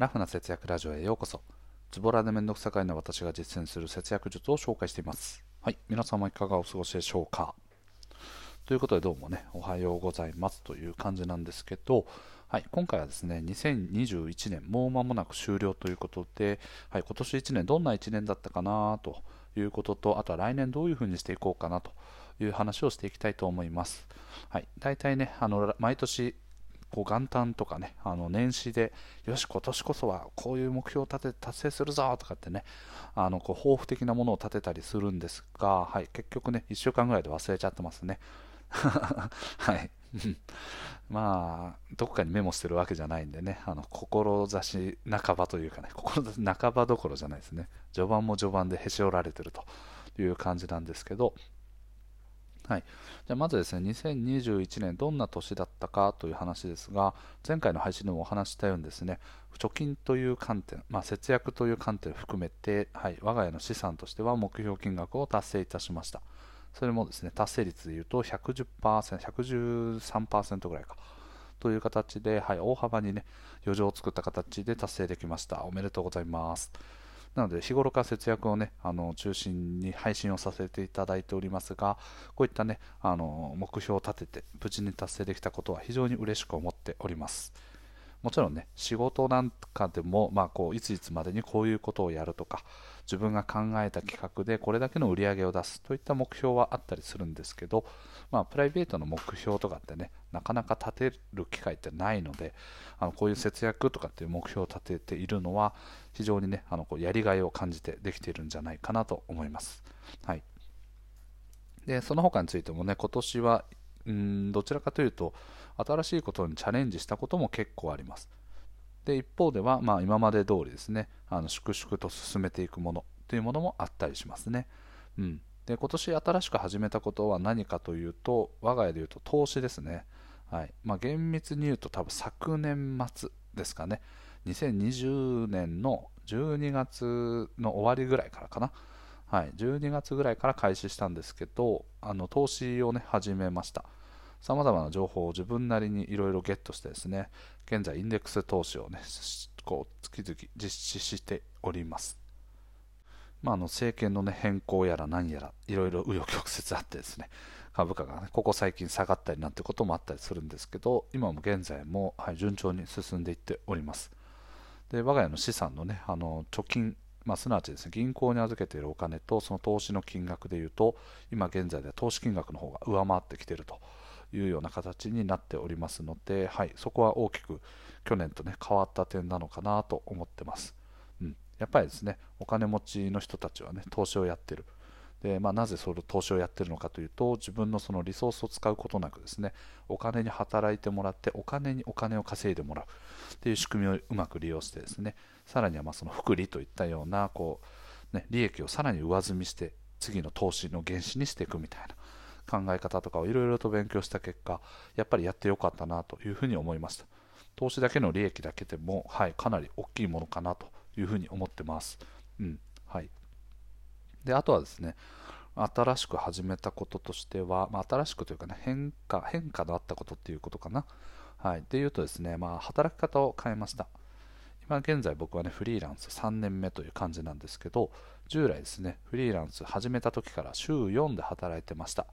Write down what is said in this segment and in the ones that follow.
ラフな節約ラジオへようこそ。ズボラでめんどくさがいの私が実践する節約術を紹介しています。はい、皆様いかがお過ごしでしょうか。ということでどうもね、おはようございますという感じなんですけど、はい、今回はですね、2021年、もう間もなく終了ということで、はい、今年1年どんな1年だったかなということと、あとは来年どういうふうにしていこうかなという話をしていきたいと思います。はい、大体ね、あの毎年こう元旦とかね、あの年始で、よし、今年こそはこういう目標を立てて達成するぞとかってね、あのこう抱負的なものを立てたりするんですが、はい、結局ね、1週間ぐらいで忘れちゃってますね。はい。まあ、どこかにメモしてるわけじゃないんでね、あの志半ばというかね、志半ばどころじゃないですね、序盤も序盤でへし折られてるという感じなんですけど、はい、じゃまずですね2021年どんな年だったかという話ですが前回の配信でもお話したようにですね貯金という観点、まあ、節約という観点を含めて、はい、我が家の資産としては目標金額を達成いたしました。それもですね達成率でいうと 110%113% ぐらいか。という形で、はい、大幅にね余剰を作った形で達成できました。おめでとうございます。なので日頃から節約をねあの中心に配信をさせていただいておりますがこういったねあの目標を立てて無事に達成できたことは非常に嬉しく思っております。もちろんね仕事なんかでも、まあ、こういついつまでにこういうことをやるとか自分が考えた企画でこれだけの売り上げを出すといった目標はあったりするんですけど、まあ、プライベートの目標とかってねなかなか立てる機会ってないのであのこういう節約とかっていう目標を立てているのは非常にねあのこうやりがいを感じてできているんじゃないかなと思います。はい、でその他についてもね今年はうんどちらかというと新しいことにチャレンジしたことも結構あります。で一方では、まあ、今まで通りですねあの粛々と進めていくものというものもあったりしますね。うん、で今年新しく始めたことは何かというと我が家でいうと投資ですね。はい。まあ、厳密に言うと多分昨年末ですかね。2020年の12月の終わりぐらいからかな、はい、12月ぐらいから開始したんですけどあの投資をね始めました。さまざまな情報を自分なりにいろいろゲットしてですね現在インデックス投資をねこう月々実施しております。まあ、あの政権の、ね、変更やら何やらいろいろ紆余曲折あってですね株価が、ね、ここ最近下がったりなんてこともあったりするんですけど今も現在も、はい、順調に進んでいっております。で我が家の資産の,、ね、あの貯金、まあ、すなわちです、ね、銀行に預けているお金とその投資の金額でいうと今現在では投資金額の方が上回ってきていると。いうような形になっておりますので、はい、そこは大きく去年と、ね、変わった点なのかなと思ってます。やっぱりですねお金持ちの人たちはね投資をやってる。で、まあ、なぜその投資をやってるのかというと自分のそのリソースを使うことなくですねお金に働いてもらってお金にお金を稼いでもらう。っていう仕組みをうまく利用してですねさらにはまその福利といったようなこう、ね、利益をさらに上積みして次の投資の原資にしていくみたいな考え方とかをいろいろと勉強した結果やっぱりやってよかったなというふうに思いました。投資だけの利益だけでも、はい、かなり大きいものかなというふうに思ってます。うんはい、であとはですね新しく始めたこととしては、まあ、新しくというかね変化変化のあったことっていうことかな。はい、でいうとですね、まあ、働き方を変えました。今現在僕はねフリーランス3年目という感じなんですけど従来ですねフリーランス始めた時から週4で働いてました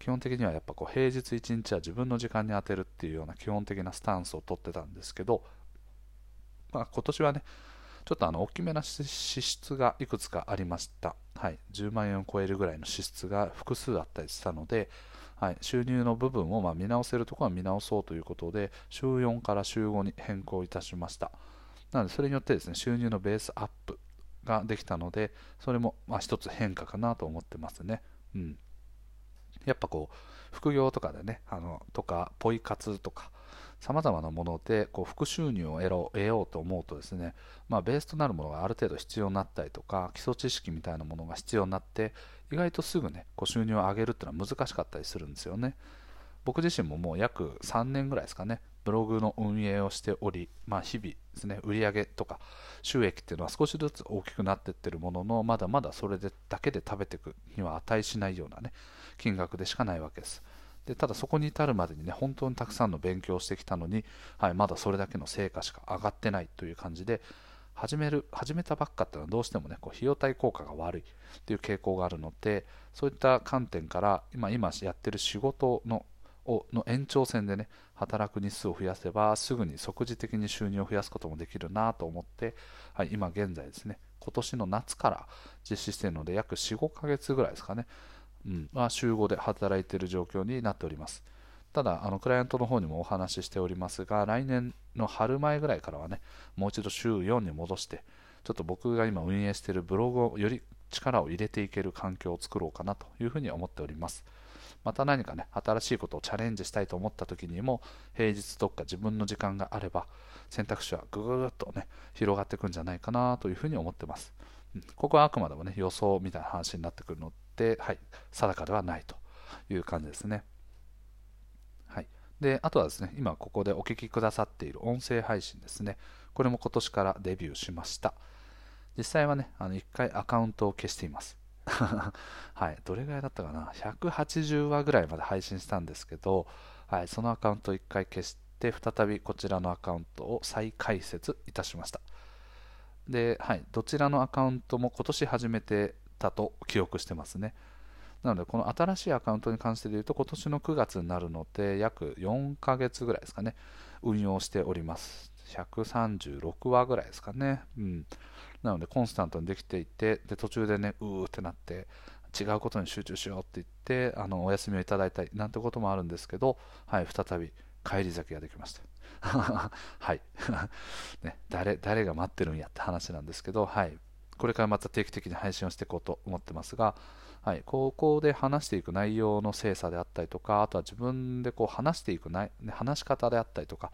基本的にはやっぱこう平日1日は自分の時間に充てるっていうような基本的なスタンスをとってたんですけど、まあ、今年はねちょっとあの大きめな支出がいくつかありました、はい、10万円を超えるぐらいの支出が複数あったりしたので、はい、収入の部分をま見直せるところは見直そうということで週4から週5に変更いたしました。なのでそれによってですね収入のベースアップができたのでそれもまあ一つ変化かなと思ってますね、うん、やっぱこう副業とかでねあのとかポイ活とかさまざまなものでこう副収入を得ようと思うとですね、まあ、ベースとなるものがある程度必要になったりとか基礎知識みたいなものが必要になって意外とすぐねこう収入を上げるっていうのは難しかったりするんですよね。僕自身ももう約3年ぐらいですかねブログの運営をしており、まあ、日々ですね売上とか収益っていうのは少しずつ大きくなってってるもののまだまだそれでだけで食べていくには値しないようなね金額でしかないわけです。でただそこに至るまでにね本当にたくさんの勉強をしてきたのに、はい、まだそれだけの成果しか上がってないという感じで始める始めたばっかっていうのはどうしてもねこう費用対効果が悪いという傾向があるのでそういった観点から今今やってる仕事のをの延長線でね働く日数を増やせばすぐに即時的に収入を増やすこともできるなと思って、はい、今現在ですね今年の夏から実施しているので約45ヶ月ぐらいですかね、うん、まあ、週5で働いている状況になっております。ただあのクライアントの方にもお話ししておりますが来年の春前ぐらいからはねもう一度週4に戻してちょっと僕が今運営しているブログをより力を入れていける環境を作ろうかなというふうに思っております。また何かね新しいことをチャレンジしたいと思った時にも平日どっか自分の時間があれば選択肢はぐぐっとね広がっていくんじゃないかなというふうに思ってます、ここはあくまでもね予想みたいな話になってくるので、はい、定かではないという感じですね。はい。であとはですね今ここでお聞きくださっている音声配信ですね。これも今年からデビューしました。実際はねあの1回アカウントを消しています。はい、どれぐらいだったかな、180話ぐらいまで配信したんですけど、はい、そのアカウントを1回消して、再びこちらのアカウントを再開設いたしました。で、はい、どちらのアカウントも今年始めてたと記憶してますね。なので、この新しいアカウントに関してで言うと、今年の9月になるので、約4ヶ月ぐらいですかね、運用しております。136話ぐらいですかね。うん。なのでコンスタントにできていてで途中でねうーってなって違うことに集中しようって言ってあのお休みをいただいたりなんてこともあるんですけど、はい、再び帰り咲きができました はい ね、誰誰が待ってるんやって話なんですけど、はい、これからまた定期的に配信をしていこうと思ってますが、はい、ここで話していく内容の精査であったりとかあとは自分でこう話していく内、ね、話し方であったりとか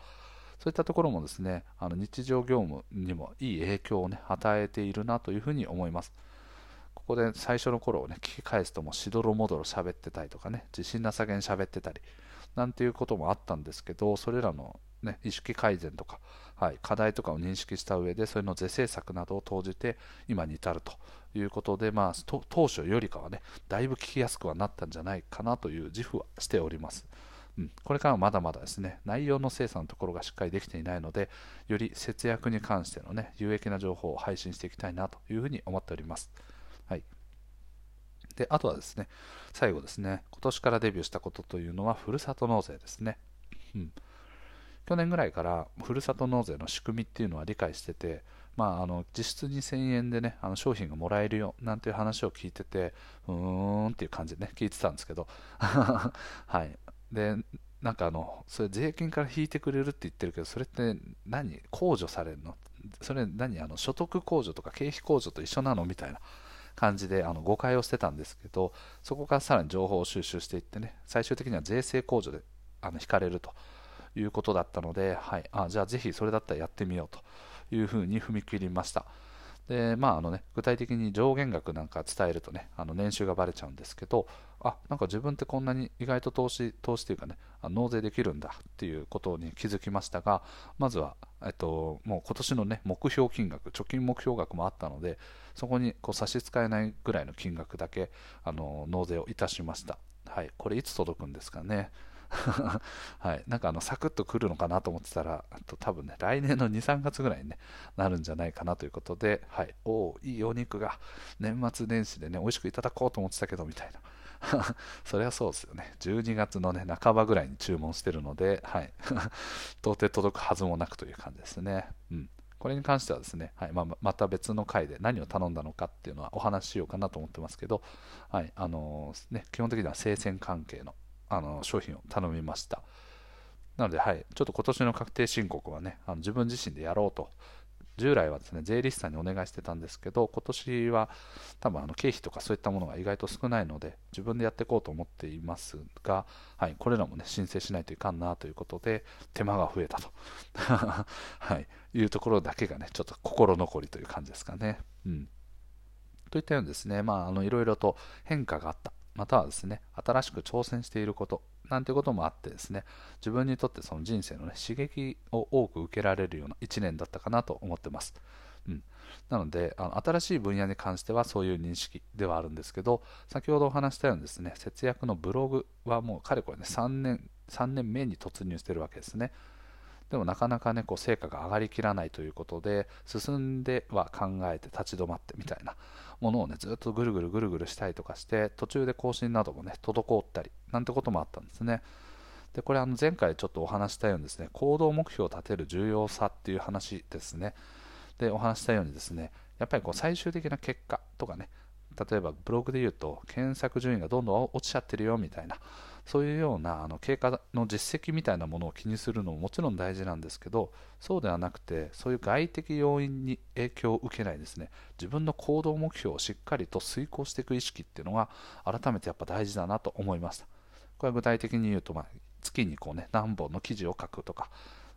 そういったところもですねあの日常業務にもいい影響を、ね、与えているなというふうに思います。ここで最初の頃をね聞き返すともしどろもどろ喋ってたりとかね自信なさげに喋ってたりなんていうこともあったんですけどそれらの、ね、意識改善とか、はい、課題とかを認識した上でそれの是正策などを投じて今に至るということで、まあ、当初よりかはねだいぶ聞きやすくはなったんじゃないかなという自負はしております。うん、これからはまだまだですね、内容の精査のところがしっかりできていないので、より節約に関してのね、有益な情報を配信していきたいなというふうに思っております。はい。で、あとはですね、最後ですね、今年からデビューしたことというのは、ふるさと納税ですね。うん。去年ぐらいからふるさと納税の仕組みっていうのは理解してて、まあ、あの実質2000円でねあの商品がもらえるよなんていう話を聞いててうーんっていう感じでね聞いてたんですけど。はい。でなんかあのそれ税金から引いてくれるって言ってるけどそれって何控除されるの？それ何あの所得控除とか経費控除と一緒なの？みたいな。感じであの誤解をしてたんですけどそこからさらに情報を収集していってね最終的には税制控除であの引かれると。いうことだったので、はい、あじゃあぜひそれだったらやってみようというふうに踏み切りました。でまああのね、具体的に上限額なんか伝えるとね、あの年収がばれちゃうんですけど、あなんか自分ってこんなに意外と投資投資というかね、納税できるんだっていうことに気づきましたが、まずは、えっと、もう今年のね、目標金額、貯金目標額もあったので、そこにこう差し支えないぐらいの金額だけあの納税をいたしました。はい、これいつ届くんですかね。はい、なんかあのサクッと来るのかなと思ってたら、と多分ね、来年の2、3月ぐらいに、ね、なるんじゃないかなということで、はい、おお、いいお肉が年末年始でね、美味しくいただこうと思ってたけど、みたいな。それはそうですよね。12月のね、半ばぐらいに注文してるので、はい。到底届くはずもなくという感じですね。うん。これに関してはですね、はいまあ、また別の回で何を頼んだのかっていうのはお話ししようかなと思ってますけど、はいあのー、ね、基本的には生鮮関係のあの商品を頼みました。なので、はい、ちょっと今年の確定申告はね、あの自分自身でやろうと。従来はですね、税理士さんにお願いしてたんですけど、今年は多分あの経費とかそういったものが意外と少ないので、自分でやっていこうと思っていますが、はい、これらもね、申請しないといかんなということで、手間が増えたと、はい、いうところだけがね、ちょっと心残りという感じですかね。うん。といったようにですね、まあ、あのいろいろと変化があった。またはですね、新しく挑戦していること、なんてこともあってですね、自分にとってその人生の、ね、刺激を多く受けられるような1年だったかなと思ってます。うん。なのであの新しい分野に関してはそういう認識ではあるんですけど先ほどお話したようにですね節約のブログはもうかれこれね3年 ,3 年目に突入してるわけですねでもなかなかねこう成果が上がりきらないということで進んでは考えて立ち止まってみたいなものをねずっとぐるぐるぐるぐるしたりとかして途中で更新などもね滞ったりなんてこともあったんですねでこれあの前回ちょっとお話したようにですね行動目標を立てる重要さっていう話ですね。でお話したようにですねやっぱりこう最終的な結果とかね例えばブログで言うと検索順位がどんどん落ちちゃってるよみたいな。そういうようなあの経過の実績みたいなものを気にするのももちろん大事なんですけどそうではなくてそういう外的要因に影響を受けないですね自分の行動目標をしっかりと遂行していく意識っていうのが改めてやっぱ大事だなと思いましたこれは具体的に言うと、まあ、月にこうね何本の記事を書くとか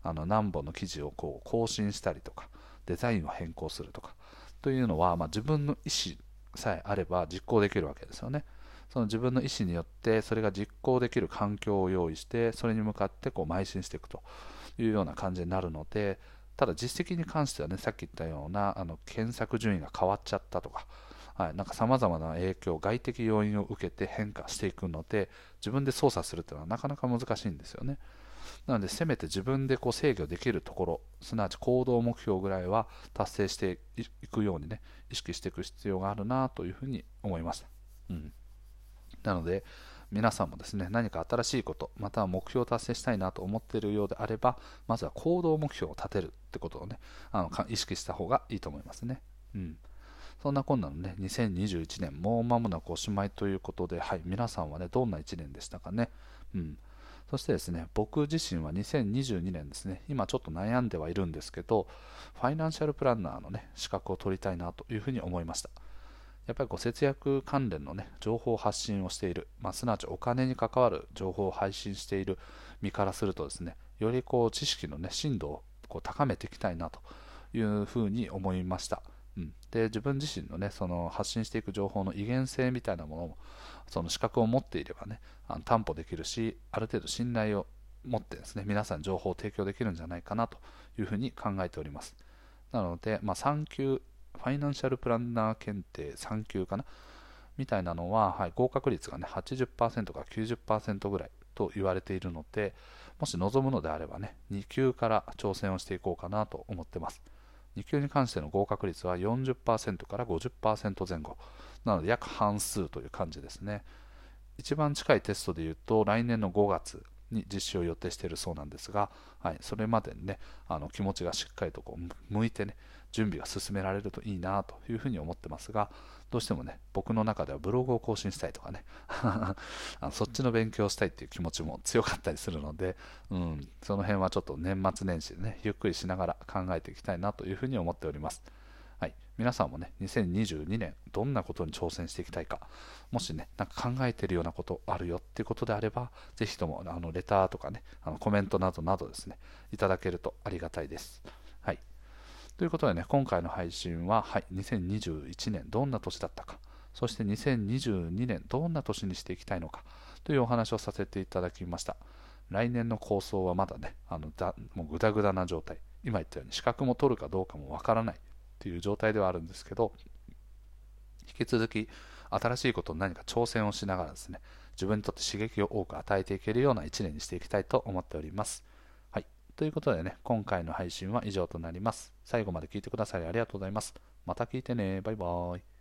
あの何本の記事をこう更新したりとかデザインを変更するとかというのは、まあ、自分の意思さえあれば実行できるわけですよね。その自分の意思によってそれが実行できる環境を用意してそれに向かってこう邁進していくというような感じになるのでただ実績に関してはねさっき言ったようなあの検索順位が変わっちゃったとかはい、なんか様々な影響、外的要因を受けて変化していくので、自分で操作するというのはなかなか難しいんですよね。なので、せめて自分でこう制御できるところ、すなわち行動目標ぐらいは達成していくようにね、意識していく必要があるなというふうに思いました。うん、なので、皆さんもですね、何か新しいこと、または目標を達成したいなと思っているようであれば、まずは行動目標を立てるってことをね、あの意識した方がいいと思いますね。うん。そんなこんなのね、2021年、もう間もなくおしまいということで、はい、皆さんはね、どんな1年でしたかね。うん。そしてですね、僕自身は2022年ですね、今ちょっと悩んではいるんですけど、ファイナンシャルプランナーのね、資格を取りたいなというふうに思いました。やっぱりこう節約関連のね、情報発信をしている、まあ、すなわちお金に関わる情報を配信している。身からするとですね、よりこう知識のね、深度をこう高めていきたいなというふうに思いました。うん、で自分自身の,、ね、その発信していく情報の威厳性みたいなものもその資格を持っていればねあの担保できるしある程度信頼を持ってですね皆さん情報を提供できるんじゃないかなというふうに考えております。なので、まあ、3級ファイナンシャルプランナー検定3級かな？みたいなのは、はい、合格率がね80%から90%ぐらいと言われているのでもし望むのであればね2級から挑戦をしていこうかなと思ってます。2級に関しての合格率は40%から50%前後。なので約半数という感じですね。一番近いテストでいうと来年の5月に実施を予定しているそうなんですが、はい、それまでにねあの気持ちがしっかりとこう向いてね準備が進められるといいなというふうに思ってますがどうしてもね僕の中ではブログを更新したいとかね あのそっちの勉強をしたいっていう気持ちも強かったりするので、うん、その辺はちょっと年末年始でねゆっくりしながら考えていきたいなというふうに思っております。はい、皆さんもね、2022年、どんなことに挑戦していきたいか、もしね、なんか考えているようなことあるよっていうことであれば、ぜひともあのレターとかね、あのコメントなどなどですね、いただけるとありがたいです。ということでね、今回の配信は、はい、2021年どんな年だったか、そして2022年どんな年にしていきたいのかというお話をさせていただきました。来年の構想はまだね、あのだもうグダグダな状態。今言ったように資格も取るかどうかもわからないっていう状態ではあるんですけど、引き続き新しいことに何か挑戦をしながらですね、自分にとって刺激を多く与えていけるような1年にしていきたいと思っております。ということでね、今回の配信は以上となります。最後まで聞いてくださりありがとうございます。また聞いてね。バイバーイ。